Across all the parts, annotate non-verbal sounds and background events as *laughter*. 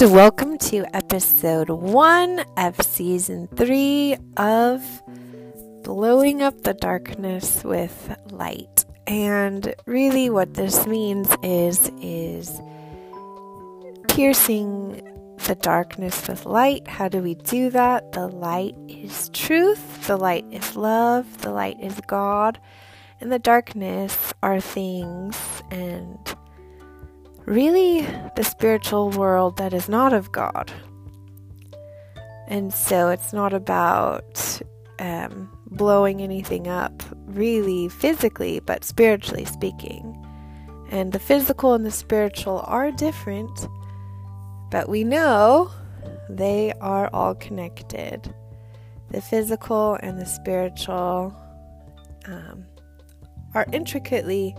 And welcome to episode one of season three of Blowing Up the Darkness with Light. And really what this means is is piercing the darkness with light. How do we do that? The light is truth, the light is love, the light is God, and the darkness are things and really the spiritual world that is not of God. And so it's not about um, blowing anything up, really physically, but spiritually speaking. And the physical and the spiritual are different, but we know they are all connected. The physical and the spiritual um, are intricately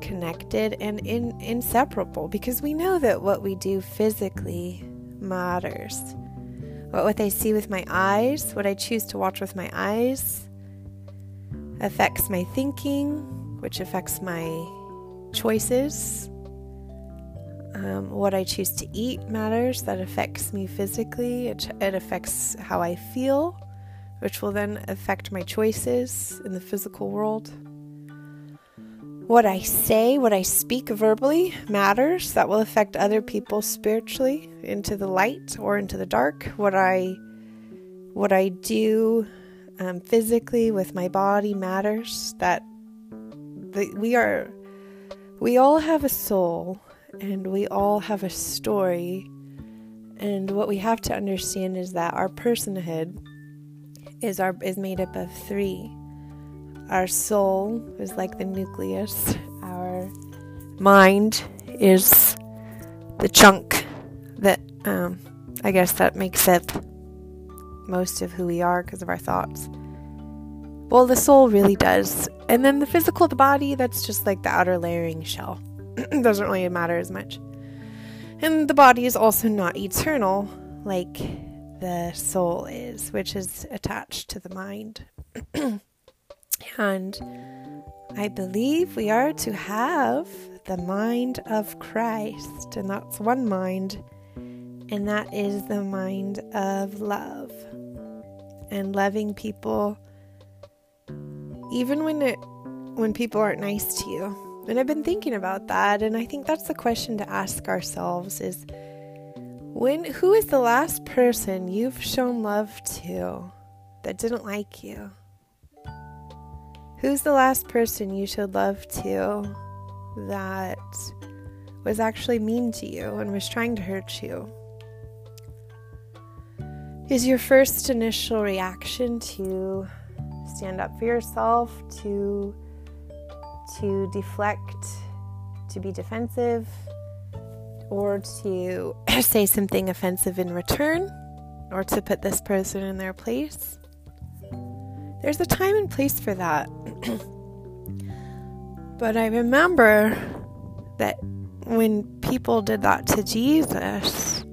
connected and in, inseparable because we know that what we do physically matters. What, what I see with my eyes, what I choose to watch with my eyes, affects my thinking, which affects my choices. Um, what I choose to eat matters. That affects me physically. It, it affects how I feel, which will then affect my choices in the physical world. What I say, what I speak verbally matters. That will affect other people spiritually into the light or into the dark. What I what I do um, physically with my body matters. That the, we are we all have a soul and we all have a story. And what we have to understand is that our personhood is our is made up of three our soul is like the nucleus. Our mind is the chunk that, um, I guess, that makes up most of who we are because of our thoughts. Well, the soul really does. And then the physical, the body, that's just like the outer layering shell. *clears throat* Doesn't really matter as much. And the body is also not eternal like the soul is, which is attached to the mind. *clears throat* And I believe we are to have the mind of Christ, and that's one mind, and that is the mind of love and loving people even when it when people aren't nice to you. And I've been thinking about that and I think that's the question to ask ourselves is when who is the last person you've shown love to that didn't like you? Who's the last person you should love to that was actually mean to you and was trying to hurt you? Is your first initial reaction to stand up for yourself, to to deflect, to be defensive, or to *clears throat* say something offensive in return, or to put this person in their place? There's a time and place for that. *clears throat* but I remember that when people did that to Jesus,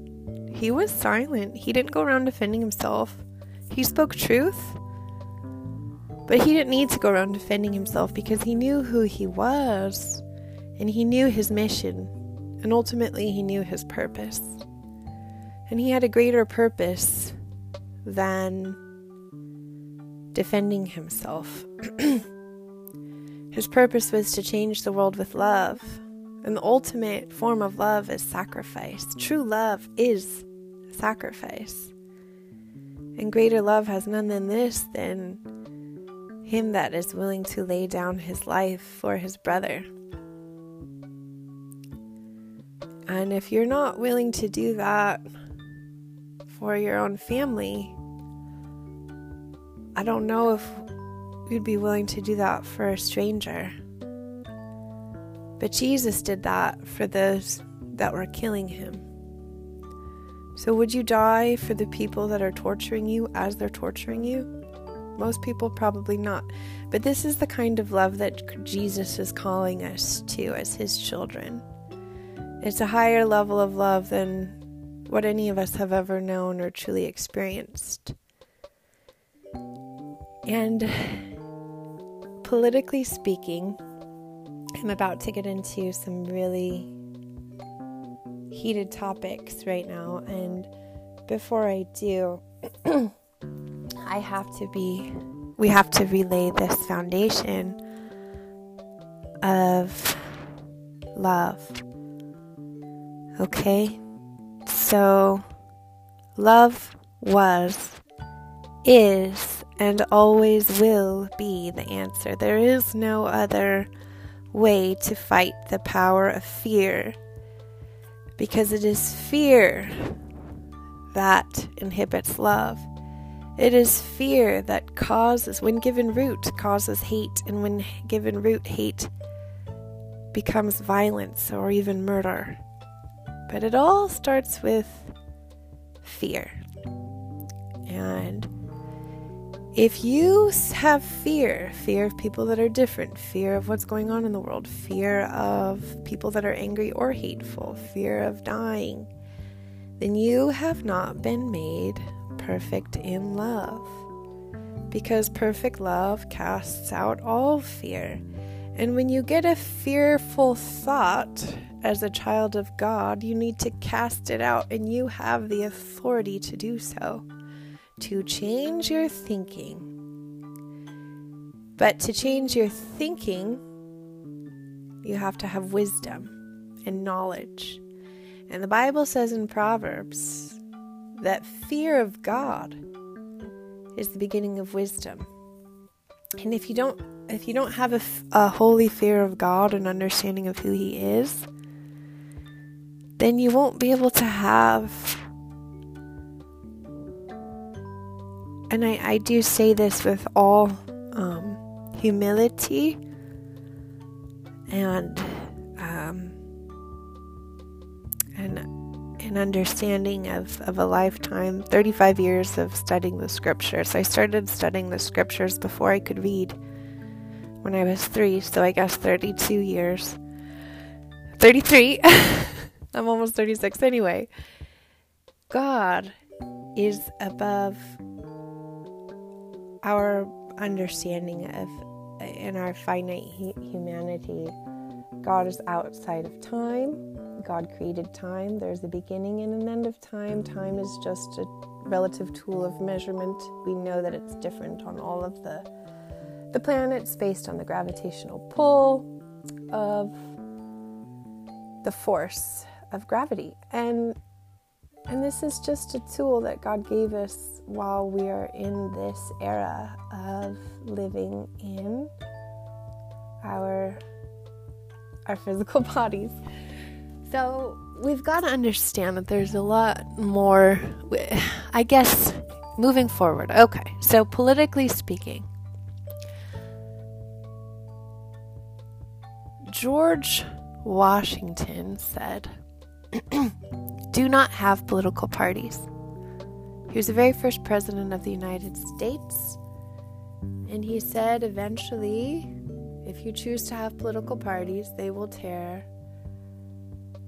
he was silent. He didn't go around defending himself. He spoke truth, but he didn't need to go around defending himself because he knew who he was and he knew his mission, and ultimately, he knew his purpose. And he had a greater purpose than defending himself. *clears throat* His purpose was to change the world with love. And the ultimate form of love is sacrifice. True love is sacrifice. And greater love has none than this than him that is willing to lay down his life for his brother. And if you're not willing to do that for your own family, I don't know if we'd be willing to do that for a stranger. But Jesus did that for those that were killing him. So, would you die for the people that are torturing you as they're torturing you? Most people probably not. But this is the kind of love that Jesus is calling us to as his children. It's a higher level of love than what any of us have ever known or truly experienced. And politically speaking, I'm about to get into some really heated topics right now. And before I do, *clears throat* I have to be, we have to relay this foundation of love. Okay? So, love was, is, and always will be the answer. There is no other way to fight the power of fear because it is fear that inhibits love. It is fear that causes, when given root, causes hate, and when given root, hate becomes violence or even murder. But it all starts with fear. And if you have fear, fear of people that are different, fear of what's going on in the world, fear of people that are angry or hateful, fear of dying, then you have not been made perfect in love. Because perfect love casts out all fear. And when you get a fearful thought as a child of God, you need to cast it out, and you have the authority to do so. To change your thinking. But to change your thinking, you have to have wisdom and knowledge. And the Bible says in Proverbs that fear of God is the beginning of wisdom. And if you don't if you don't have a, a holy fear of God and understanding of who He is, then you won't be able to have. And I, I do say this with all um, humility and um, and an understanding of, of a lifetime, 35 years of studying the scriptures. I started studying the scriptures before I could read when I was three, so I guess 32 years. 33. *laughs* I'm almost 36 anyway. God is above our understanding of in our finite humanity. God is outside of time. God created time. There's a beginning and an end of time. Time is just a relative tool of measurement. We know that it's different on all of the the planets based on the gravitational pull of the force of gravity. And and this is just a tool that God gave us while we are in this era of living in our our physical *laughs* bodies. So, we've got to understand that there's a lot more I guess moving forward. Okay. So, politically speaking, George Washington said, *clears throat* Do not have political parties. He was the very first president of the United States, and he said eventually, if you choose to have political parties, they will tear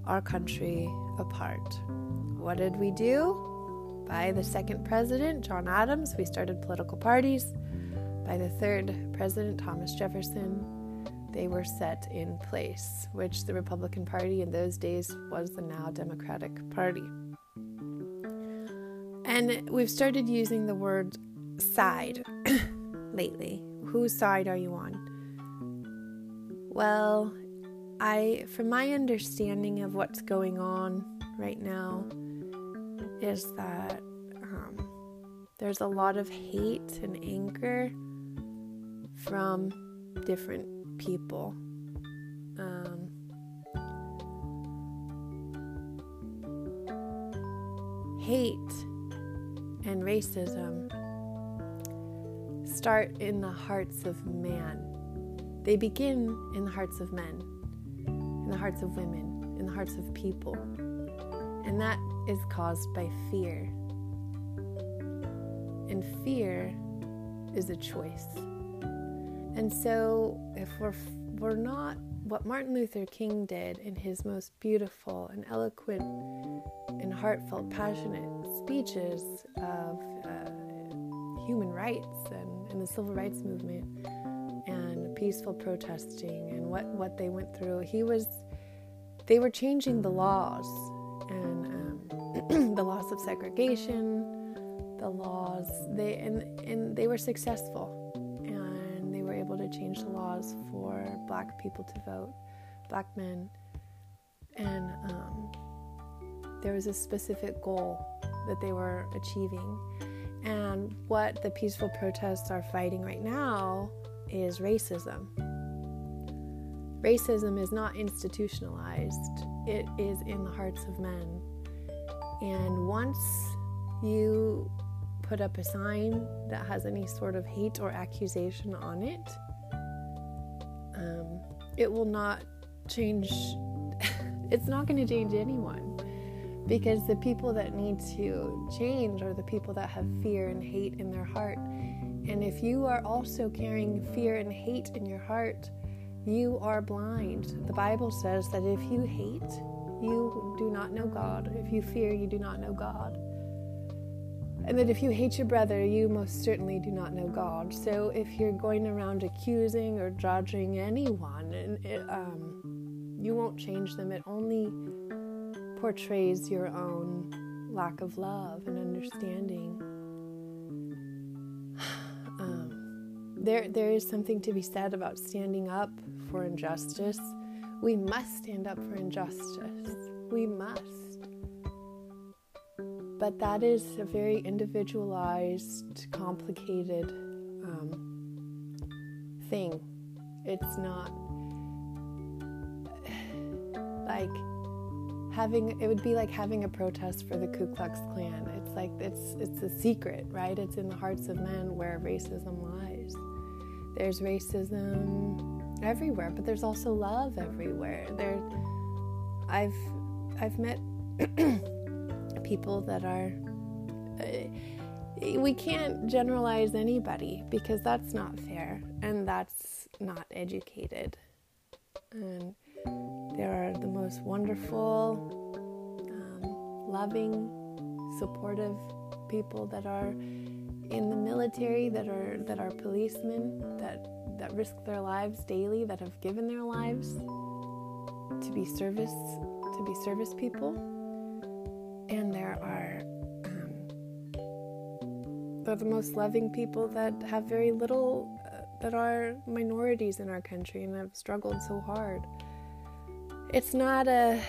our country apart. What did we do? By the second president, John Adams, we started political parties. By the third president, Thomas Jefferson, they were set in place, which the Republican Party in those days was the now Democratic Party. And we've started using the word side *coughs* lately. Whose side are you on? Well, I from my understanding of what's going on right now is that um, there's a lot of hate and anger from different people. Um, hate and racism start in the hearts of man. They begin in the hearts of men, in the hearts of women, in the hearts of people. And that is caused by fear. And fear is a choice. And so, if we're, we're not what Martin Luther King did in his most beautiful and eloquent and heartfelt, passionate speeches of uh, human rights and, and the civil rights movement and peaceful protesting and what, what they went through, he was, they were changing the laws and um, *clears throat* the laws of segregation, the laws they and and they were successful change the laws for black people to vote, black men, and um, there was a specific goal that they were achieving. And what the peaceful protests are fighting right now is racism. Racism is not institutionalized, it is in the hearts of men. And once you put up a sign that has any sort of hate or accusation on it, um, it will not change, *laughs* it's not going to change anyone. Because the people that need to change are the people that have fear and hate in their heart. And if you are also carrying fear and hate in your heart, you are blind. The Bible says that if you hate, you do not know God. If you fear, you do not know God. And that if you hate your brother, you most certainly do not know God. So if you're going around accusing or judging anyone, it, um, you won't change them. It only portrays your own lack of love and understanding. *sighs* Um, there, there is something to be said about standing up for injustice. We must stand up for injustice. We must. But that is a very individualized, complicated um, thing. It's not *sighs* like having it would be like having a protest for the Ku Klux Klan. It's like it's it's a secret, right? It's in the hearts of men where racism lies. There's racism everywhere, but there's also love everywhere. There I've I've met *clears throat* people that are uh, we can't generalize anybody because that's not fair and that's not educated. And there are the most wonderful, um, loving, supportive people that are in the military, that are that are policemen, that that risk their lives daily, that have given their lives to be service to be service people, and there are um, they're the most loving people that have very little uh, that are minorities in our country and have struggled so hard. It's not a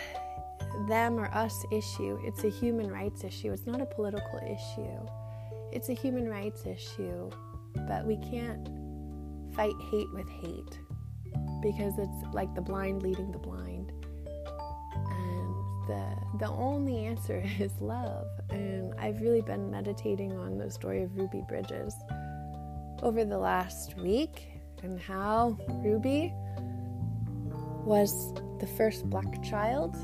them or us issue, it's a human rights issue. It's not a political issue. It's a human rights issue. But we can't fight hate with hate because it's like the blind leading the blind. The the only answer *laughs* is love. And I've really been meditating on the story of Ruby Bridges over the last week and how Ruby was the first black child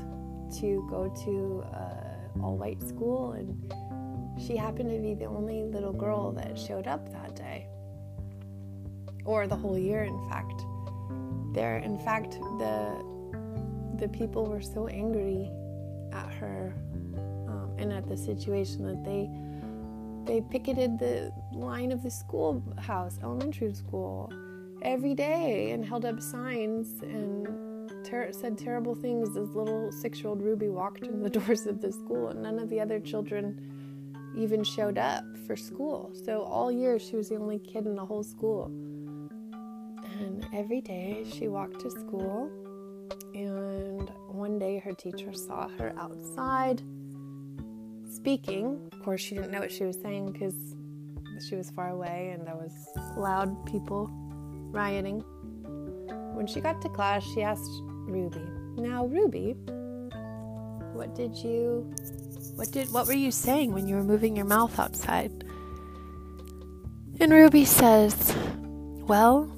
to go to uh, all white school, and she happened to be the only little girl that showed up that day, or the whole year, in fact. There, in fact, the the people were so angry her um, and at the situation that they they picketed the line of the schoolhouse, elementary school, every day and held up signs and ter- said terrible things as little six year old Ruby walked in the *laughs* doors of the school, and none of the other children even showed up for school. So all year she was the only kid in the whole school. And every day she walked to school, and one day her teacher saw her outside speaking. Of course, she didn't know what she was saying because she was far away and there was loud people rioting. When she got to class, she asked Ruby. Now, Ruby, what did you what did what were you saying when you were moving your mouth outside? And Ruby says, "Well,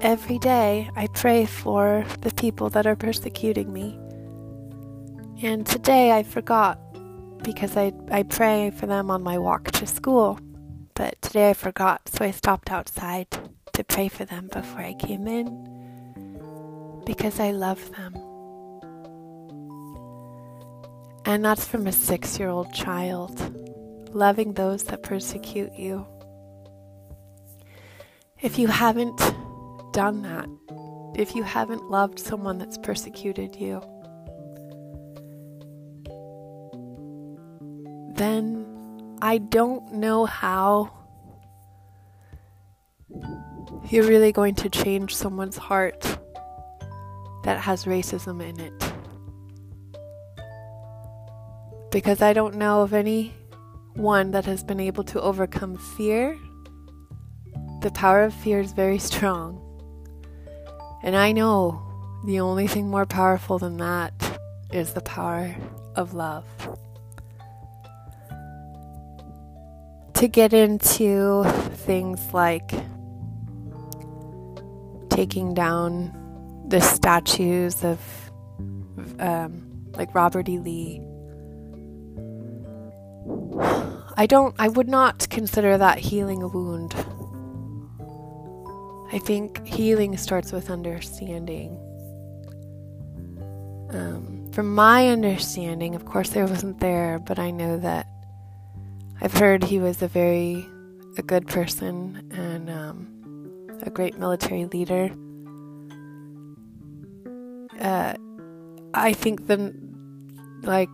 every day I pray for the people that are persecuting me. And today I forgot because I I pray for them on my walk to school. But today I forgot, so I stopped outside to pray for them before I came in." because I love them. And that's from a six year old child, loving those that persecute you. If you haven't done that, if you haven't loved someone that's persecuted you, then I don't know how you're really going to change someone's heart that has racism in it. Because I don't know of any one that has been able to overcome fear. The power of fear is very strong. And I know the only thing more powerful than that is the power of love. To get into things like taking down the statues of um, like Robert E. Lee. I don't, I would not consider that healing a wound. I think healing starts with understanding. Um, from my understanding, of course, I wasn't there, but I know that I've heard he was a very a good person and um, a great military leader. Uh, I think the like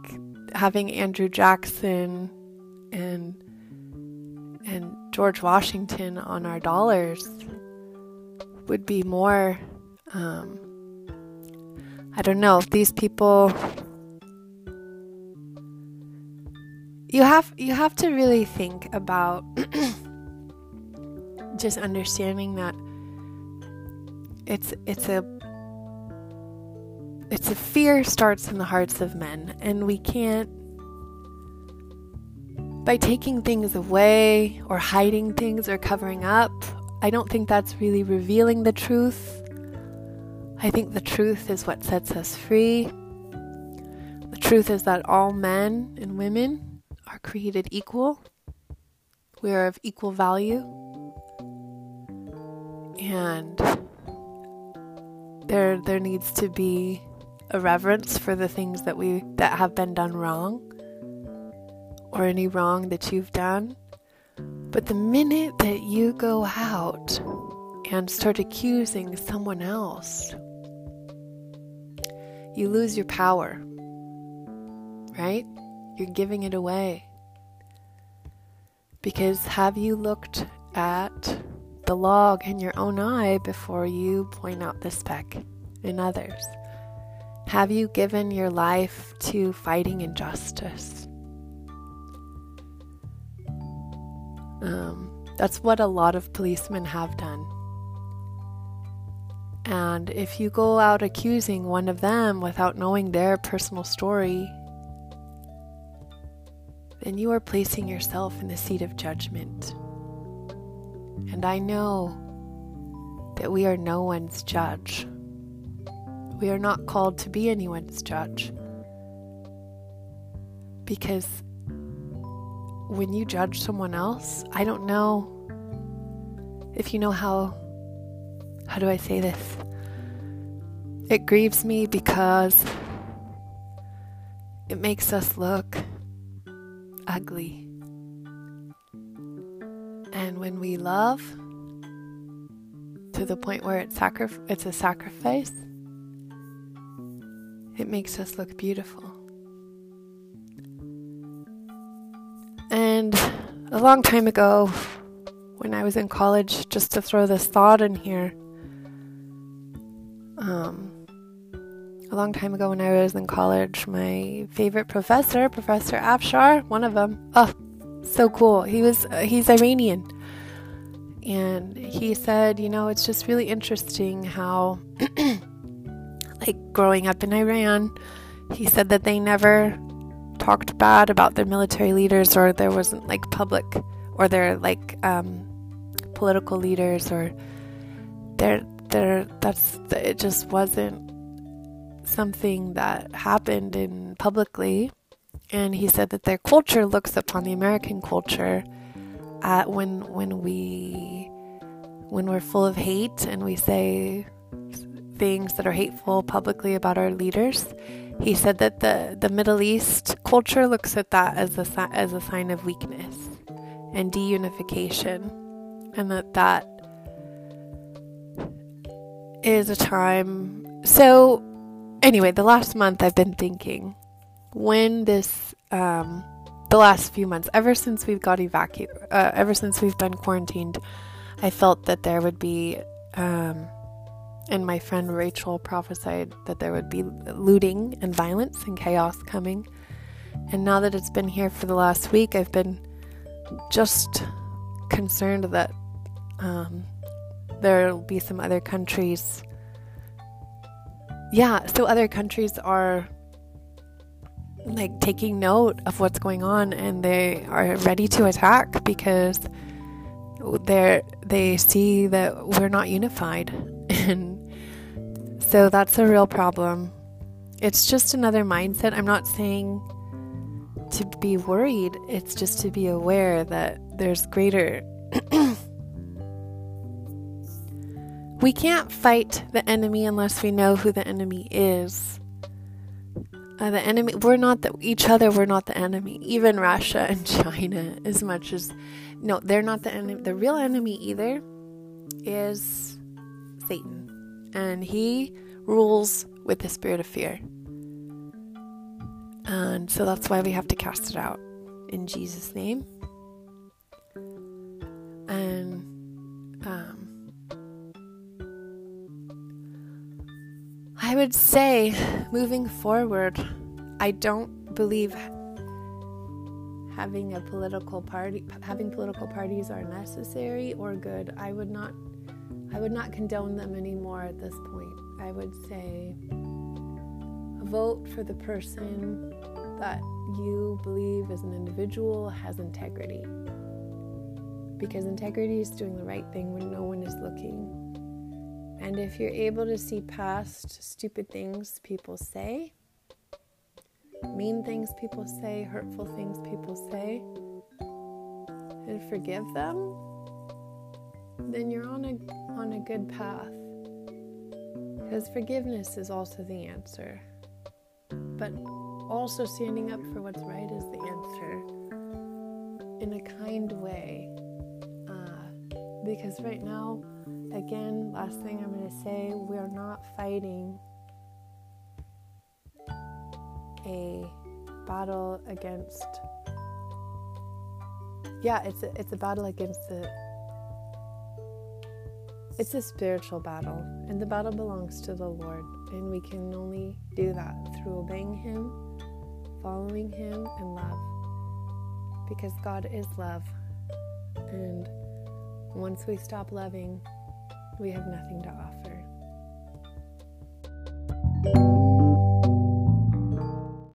having Andrew Jackson and and George Washington on our dollars would be more um, I don't know these people you have you have to really think about *clears throat* just understanding that it's it's a it's a fear starts in the hearts of men and we can't by taking things away or hiding things or covering up I don't think that's really revealing the truth I think the truth is what sets us free. The truth is that all men and women are created equal. We are of equal value. And there there needs to be a reverence for the things that we that have been done wrong or any wrong that you've done. But the minute that you go out and start accusing someone else you lose your power, right? You're giving it away. Because have you looked at the log in your own eye before you point out the speck in others? Have you given your life to fighting injustice? Um, that's what a lot of policemen have done. And if you go out accusing one of them without knowing their personal story, then you are placing yourself in the seat of judgment. And I know that we are no one's judge. We are not called to be anyone's judge. Because when you judge someone else, I don't know if you know how how do I say this? It grieves me because it makes us look ugly. And when we love to the point where it's, sacri- it's a sacrifice, it makes us look beautiful. And a long time ago, when I was in college, just to throw this thought in here, um, a long time ago when I was in college, my favorite professor, Professor Afshar, one of them, oh, so cool. He was uh, he's Iranian, and he said, you know, it's just really interesting how, *clears throat* like growing up in Iran, he said that they never talked bad about their military leaders, or there wasn't like public, or their like um, political leaders, or their there that's it just wasn't something that happened in publicly and he said that their culture looks upon the American culture at when when we when we're full of hate and we say things that are hateful publicly about our leaders. He said that the, the Middle East culture looks at that as a as a sign of weakness and deunification, and that that is a time. So, anyway, the last month I've been thinking when this um, the last few months, ever since we've got evacuated, uh, ever since we've been quarantined, I felt that there would be, um, and my friend Rachel prophesied that there would be looting and violence and chaos coming. And now that it's been here for the last week, I've been just concerned that um, there'll be some other countries. Yeah, so other countries are like taking note of what's going on and they are ready to attack because they they see that we're not unified so that's a real problem. It's just another mindset. I'm not saying to be worried. It's just to be aware that there's greater *clears throat* we can't fight the enemy unless we know who the enemy is. Uh, the enemy we're not the, each other we're not the enemy. Even russia and *laughs* china as much as no they're not the enemy. The real enemy either is satan and he rules with the spirit of fear and so that's why we have to cast it out in jesus name and um I would say, moving forward, I don't believe having a political party having political parties are necessary or good. I would not I would not condone them anymore at this point. I would say vote for the person that you believe as an individual has integrity. Because integrity is doing the right thing when no one is looking. And if you're able to see past stupid things people say, mean things people say, hurtful things people say, and forgive them, then you're on a on a good path. Because forgiveness is also the answer. But also standing up for what's right is the answer in a kind way. Uh, because right now, again, last thing I'm going to say, we're not fighting a battle against yeah it's a, it's a battle against the it's a spiritual battle, and the battle belongs to the Lord, and we can only do that through obeying Him, following Him, and love. Because God is love, and once we stop loving, we have nothing to offer.